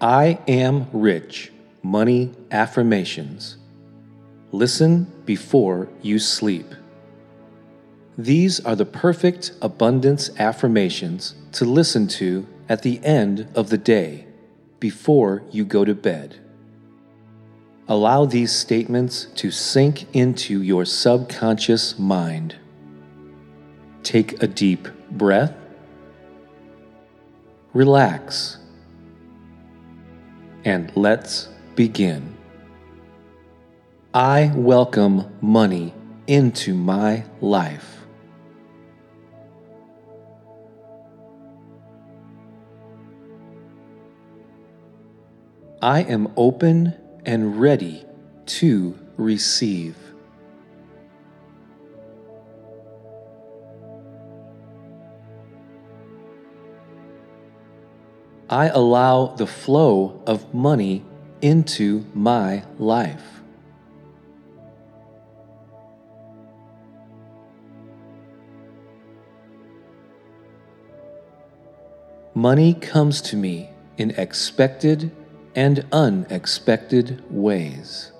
I Am Rich Money Affirmations. Listen before you sleep. These are the perfect abundance affirmations to listen to at the end of the day before you go to bed. Allow these statements to sink into your subconscious mind. Take a deep breath. Relax and let's begin. I welcome money into my life. I am open and ready to receive. I allow the flow of money into my life. Money comes to me in expected and unexpected ways.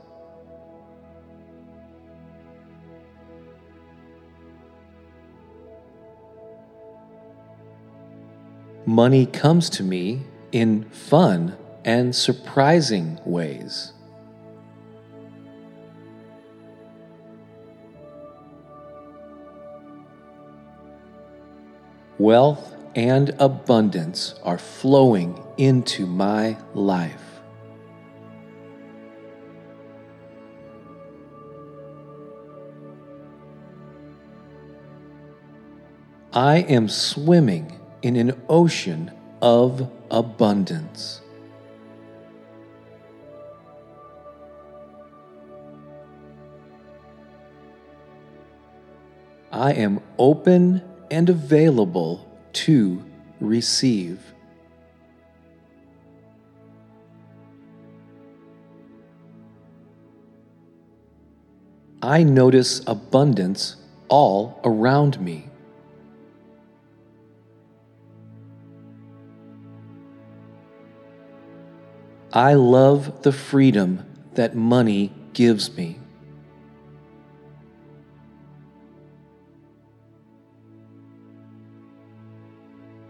Money comes to me in fun and surprising ways. Wealth and abundance are flowing into my life. I am swimming in an ocean of abundance. I am open and available to receive. I notice abundance all around me. I love the freedom that money gives me.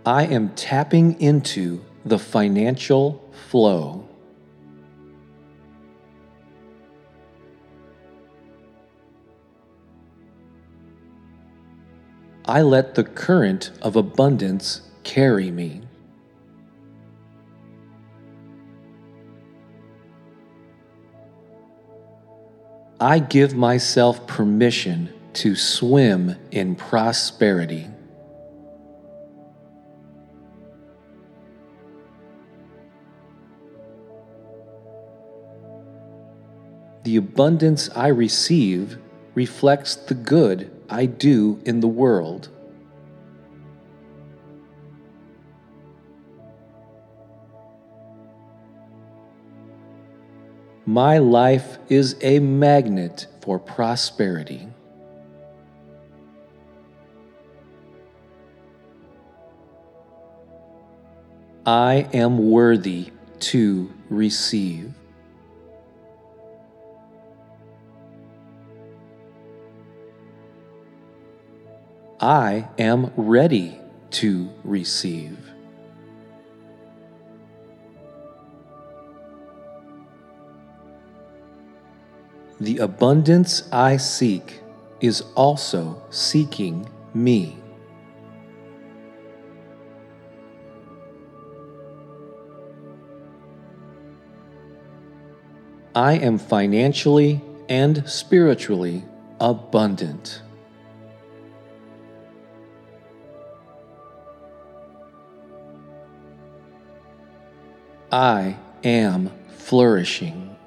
I am tapping into the financial flow. I let the current of abundance carry me. I give myself permission to swim in prosperity. The abundance I receive reflects the good I do in the world. My life is a magnet for prosperity. I am worthy to receive. I am ready to receive. The abundance I seek is also seeking me. I am financially and spiritually abundant. I am flourishing.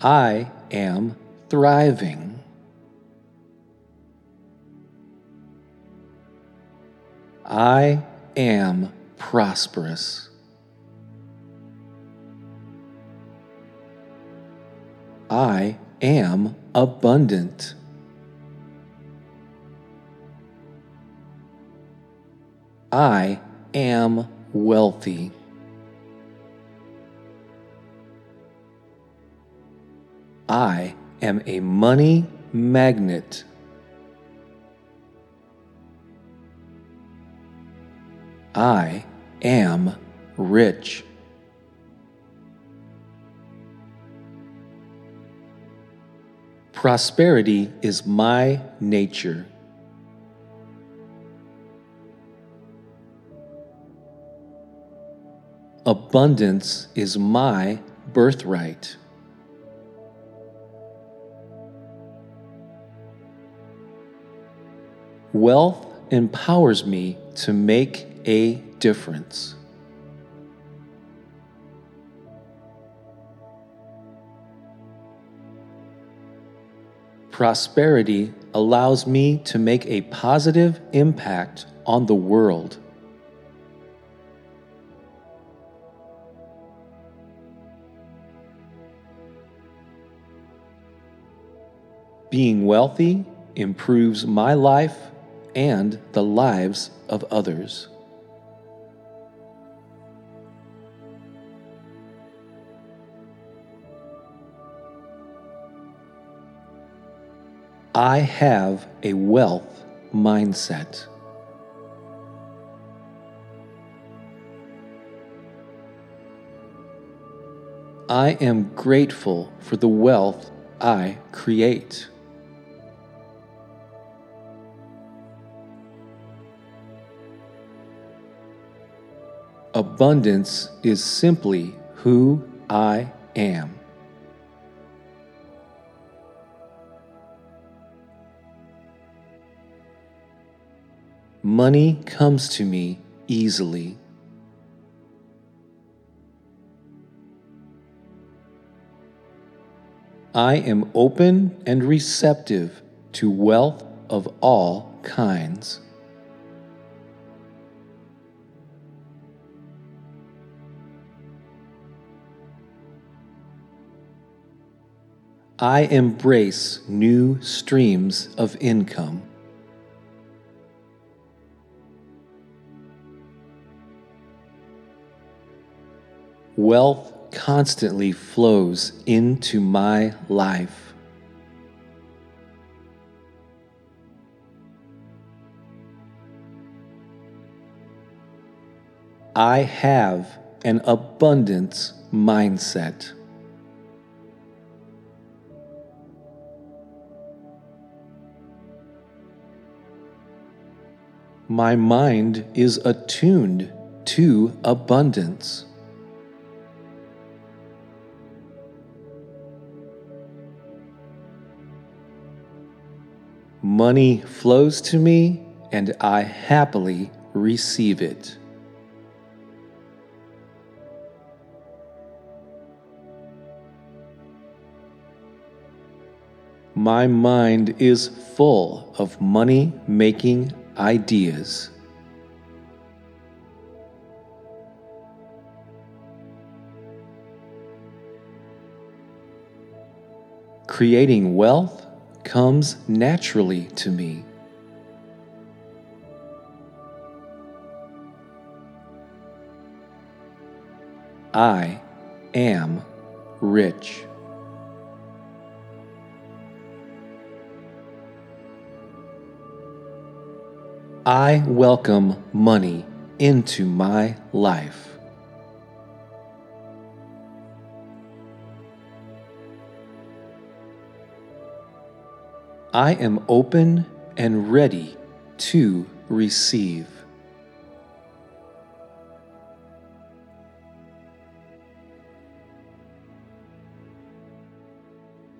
I am thriving. I am prosperous. I am abundant. I am wealthy. I am a money magnet. I am rich. Prosperity is my nature. Abundance is my birthright. Wealth empowers me to make a difference. Prosperity allows me to make a positive impact on the world. Being wealthy improves my life and the lives of others. I have a wealth mindset. I am grateful for the wealth I create. Abundance is simply who I am. Money comes to me easily. I am open and receptive to wealth of all kinds. I embrace new streams of income. Wealth constantly flows into my life. I have an abundance mindset. My mind is attuned to abundance. Money flows to me and I happily receive it. My mind is full of money making ideas. Creating wealth comes naturally to me. I am rich. I welcome money into my life. I am open and ready to receive.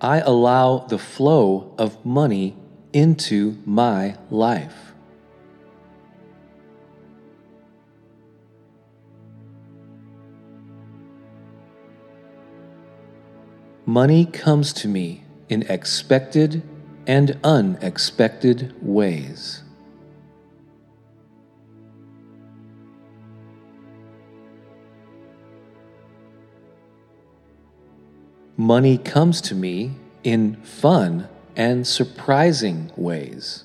I allow the flow of money into my life. Money comes to me in expected and unexpected ways. Money comes to me in fun and surprising ways.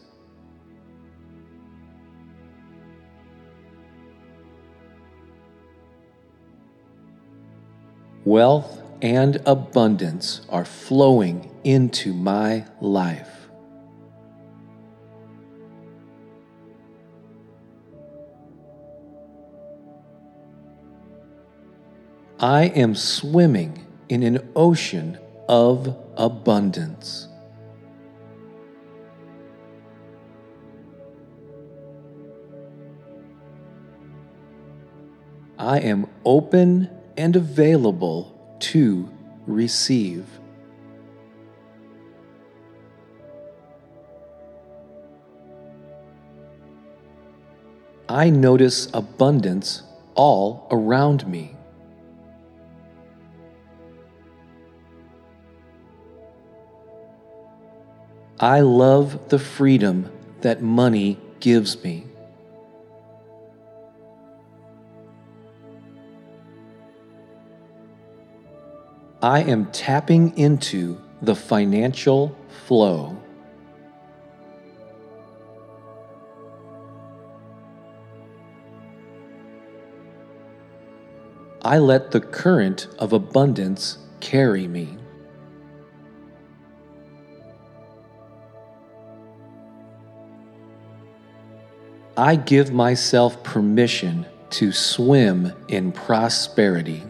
Wealth and abundance are flowing into my life. I am swimming in an ocean of abundance. I am open and available to receive. I notice abundance all around me. I love the freedom that money gives me. I am tapping into the financial flow. I let the current of abundance carry me. I give myself permission to swim in prosperity.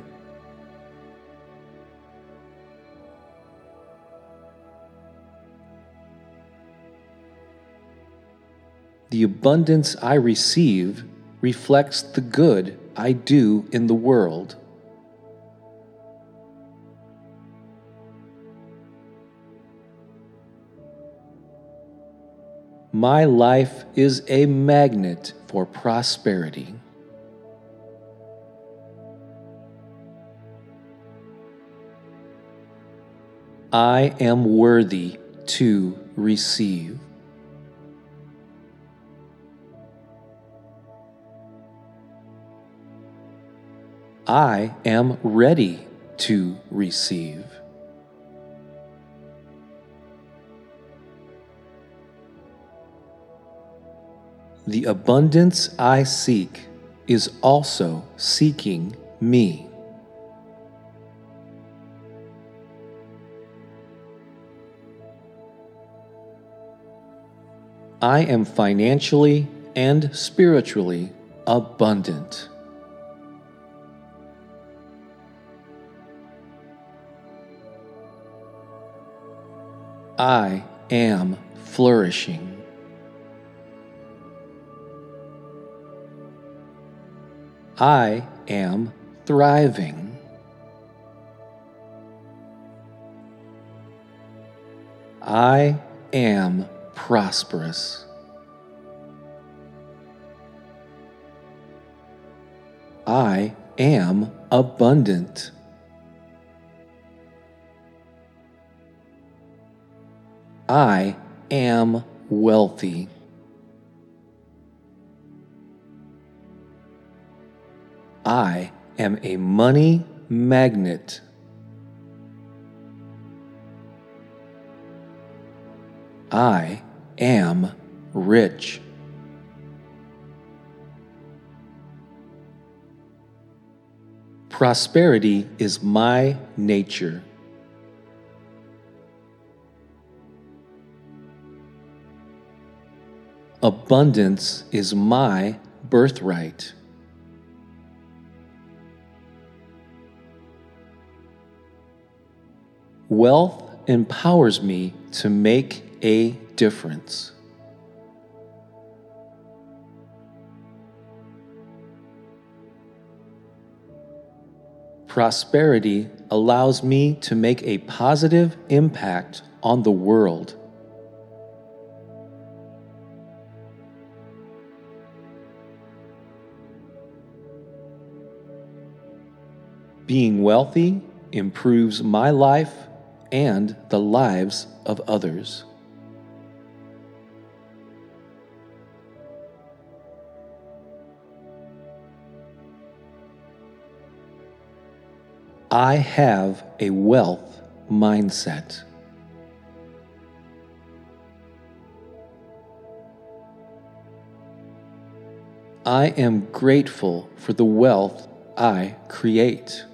The abundance I receive reflects the good I do in the world. My life is a magnet for prosperity. I am worthy to receive. I am ready to receive. The abundance I seek is also seeking me. I am financially and spiritually abundant. I am flourishing. I am thriving. I am prosperous. I am abundant. I am wealthy. I am a money magnet. I am rich. Prosperity is my nature. Abundance is my birthright. Wealth empowers me to make a difference. Prosperity allows me to make a positive impact on the world. Being wealthy improves my life and the lives of others. I have a wealth mindset. I am grateful for the wealth I create.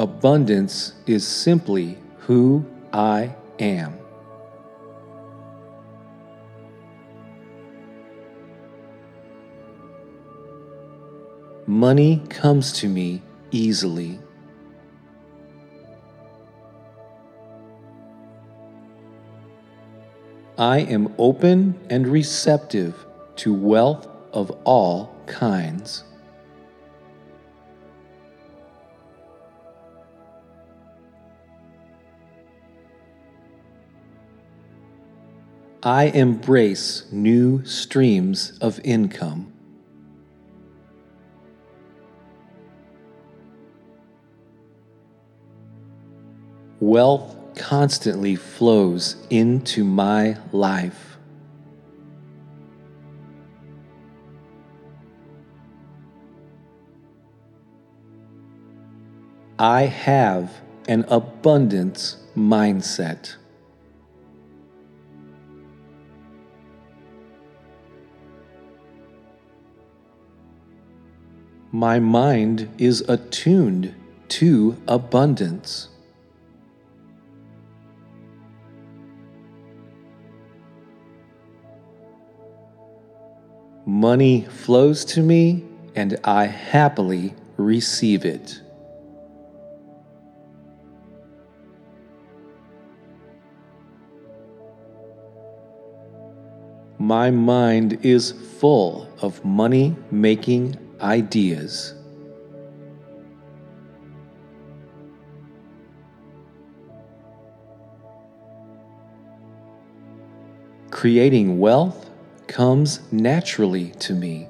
Abundance is simply who I am. Money comes to me easily. I am open and receptive to wealth of all kinds. I embrace new streams of income. Wealth constantly flows into my life. I have an abundance mindset. My mind is attuned to abundance. Money flows to me and I happily receive it. My mind is full of money making ideas. Creating wealth comes naturally to me.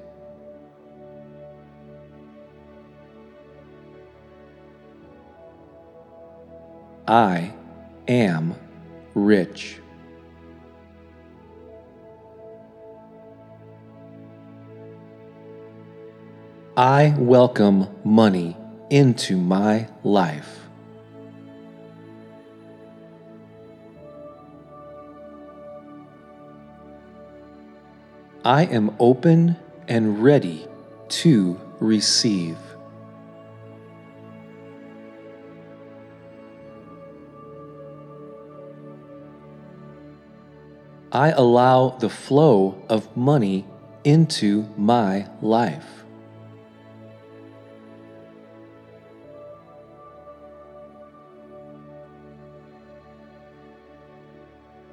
I am rich. I welcome money into my life. I am open and ready to receive. I allow the flow of money into my life.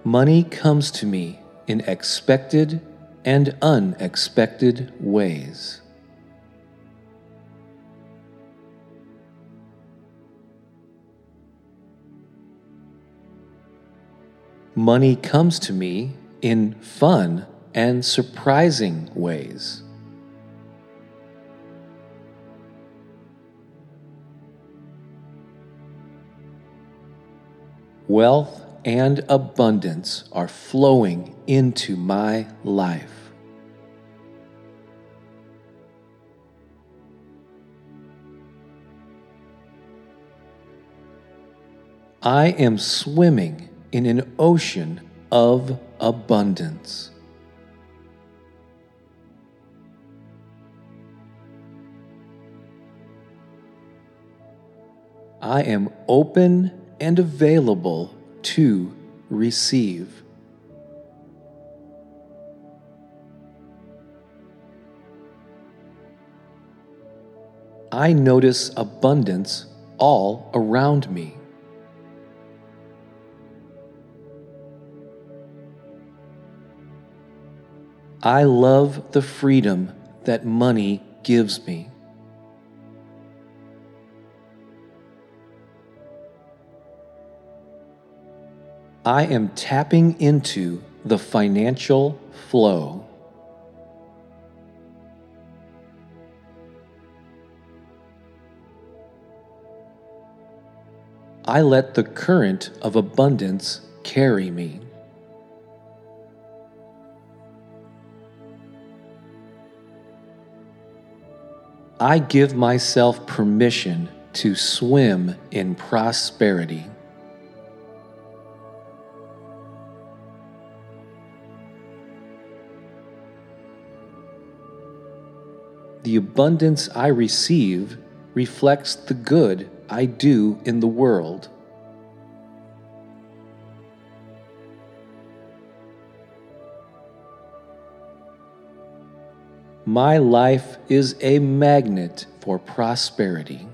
Money comes to me in expected and unexpected ways. Money comes to me in fun and surprising ways. Wealth and abundance are flowing into my life. I am swimming in an ocean of abundance. I am open and available to receive. I notice abundance all around me. I love the freedom that money gives me. I am tapping into the financial flow. I let the current of abundance carry me. I give myself permission to swim in prosperity. The abundance I receive reflects the good I do in the world. My life is a magnet for prosperity.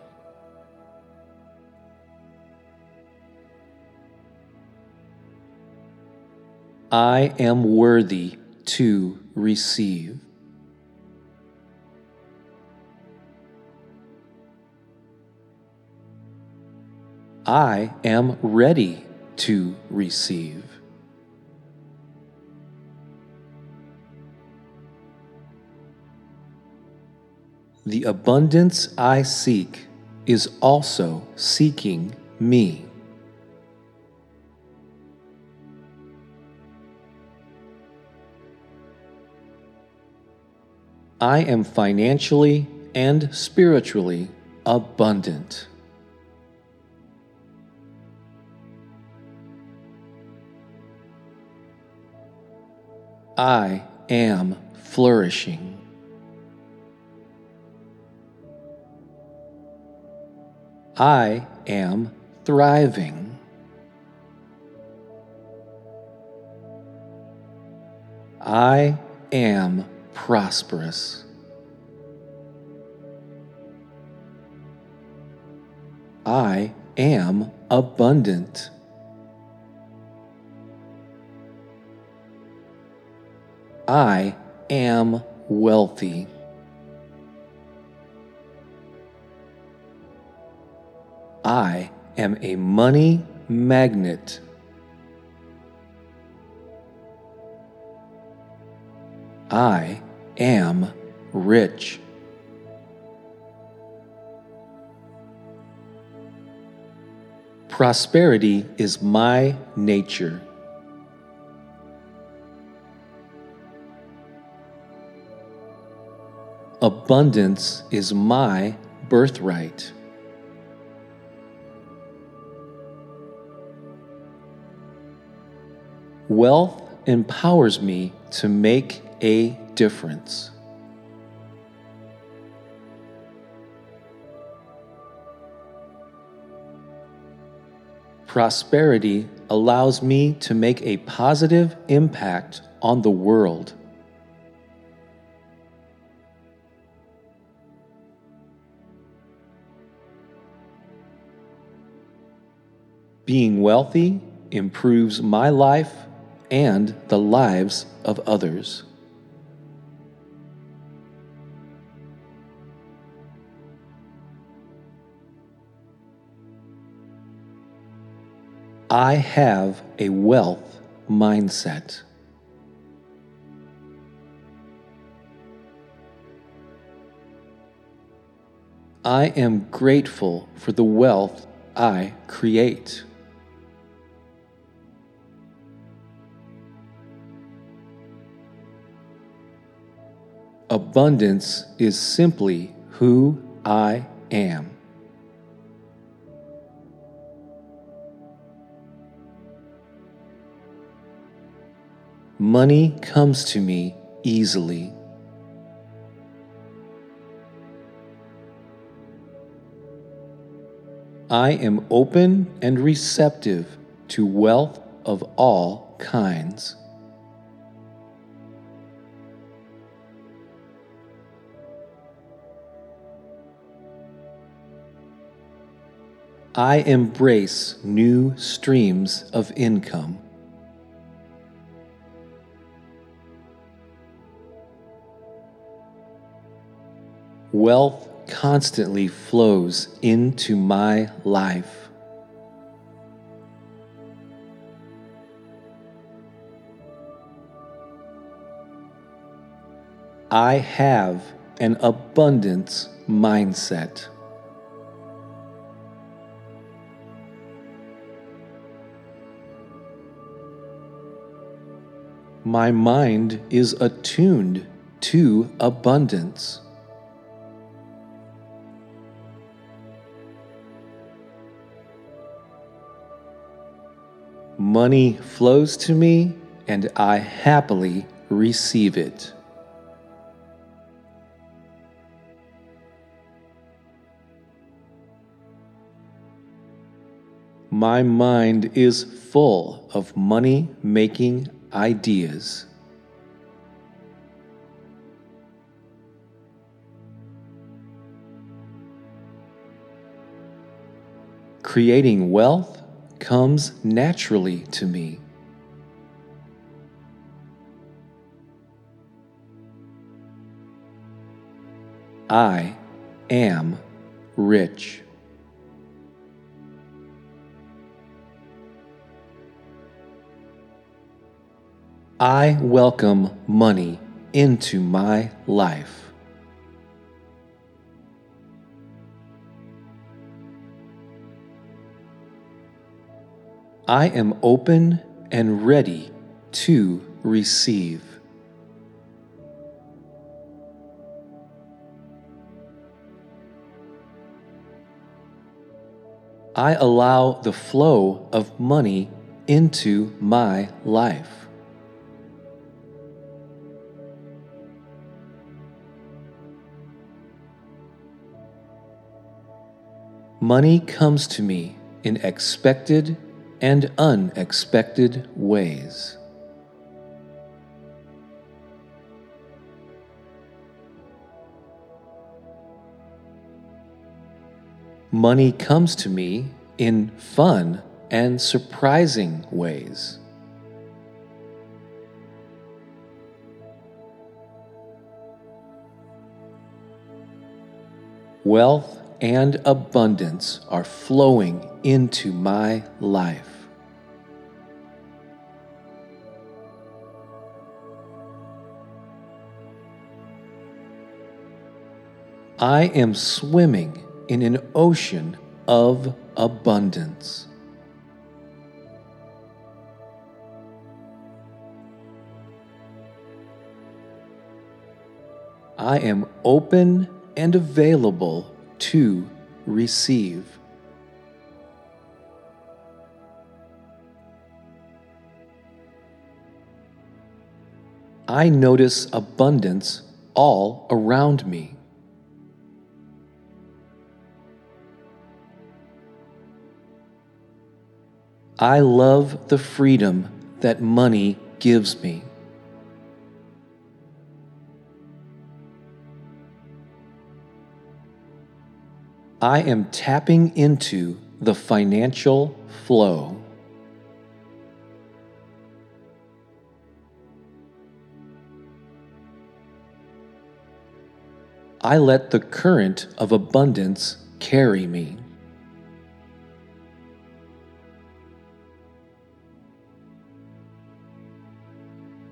I am worthy to receive. I am ready to receive. The abundance I seek is also seeking me. I am financially and spiritually abundant. I am flourishing. I am thriving. I am prosperous. I am abundant. I am wealthy. I am a money magnet. I am rich. Prosperity is my nature. Abundance is my birthright. Wealth empowers me to make a difference. Prosperity allows me to make a positive impact on the world. Being wealthy improves my life and the lives of others. I have a wealth mindset. I am grateful for the wealth I create. Abundance is simply who I am. Money comes to me easily. I am open and receptive to wealth of all kinds. I embrace new streams of income. Wealth constantly flows into my life. I have an abundance mindset. My mind is attuned to abundance. Money flows to me and I happily receive it. my mind is full of money making ideas. Creating wealth comes naturally to me. I am rich. I welcome money into my life. I am open and ready to receive. I allow the flow of money into my life. Money comes to me in expected and unexpected ways. Money comes to me in fun and surprising ways. Wealth and abundance are flowing into my life. I am swimming in an ocean of abundance. I am open and available to receive. I notice abundance all around me. I love the freedom that money gives me. I am tapping into the financial flow. I let the current of abundance carry me.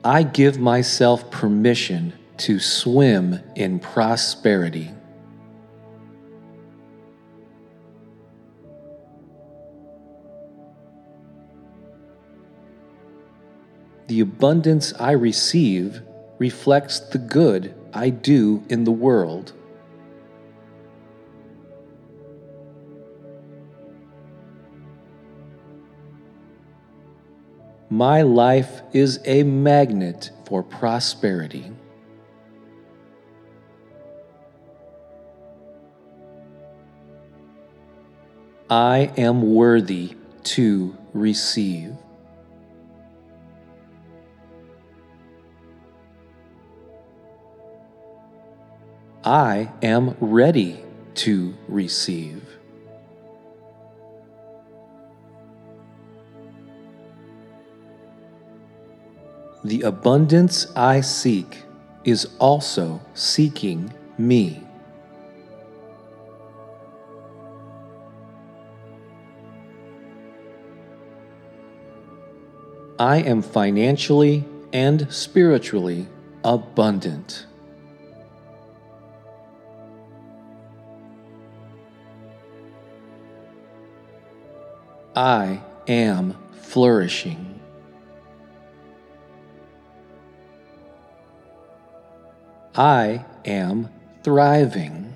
I give myself permission to swim in prosperity. The abundance I receive reflects the good I do in the world. My life is a magnet for prosperity. I am worthy to receive. I am ready to receive. The abundance I seek is also seeking me. I am financially and spiritually abundant. I am flourishing. I am thriving.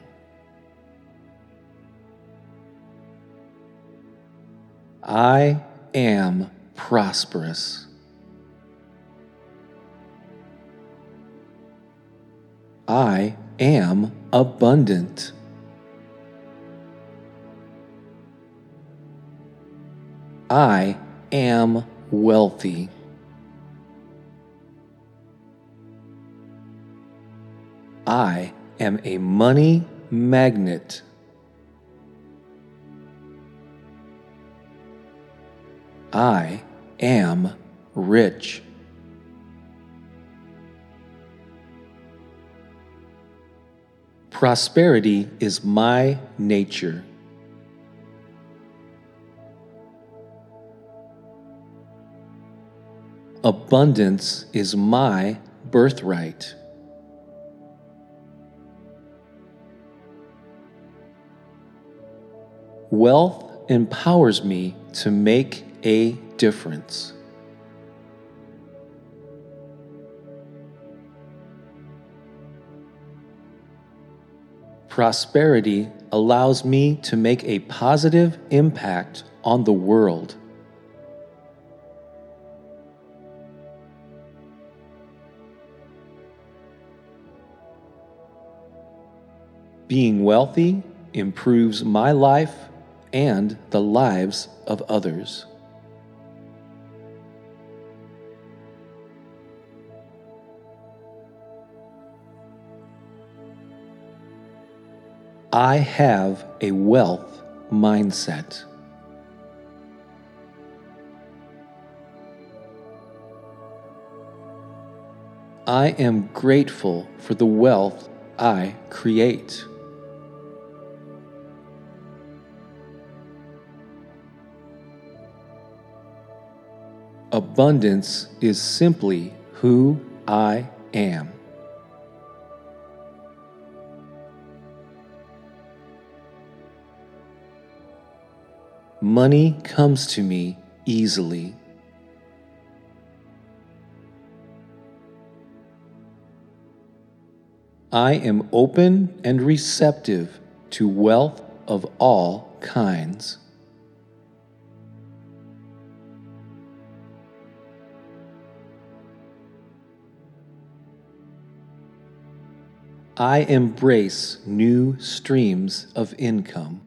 I am prosperous. I am abundant. I am wealthy. I am a money magnet. I am rich. Prosperity is my nature. Abundance is my birthright. Wealth empowers me to make a difference. Prosperity allows me to make a positive impact on the world. Being wealthy improves my life and the lives of others. I have a wealth mindset. I am grateful for the wealth I create. Abundance is simply who I am. Money comes to me easily. I am open and receptive to wealth of all kinds. I embrace new streams of income.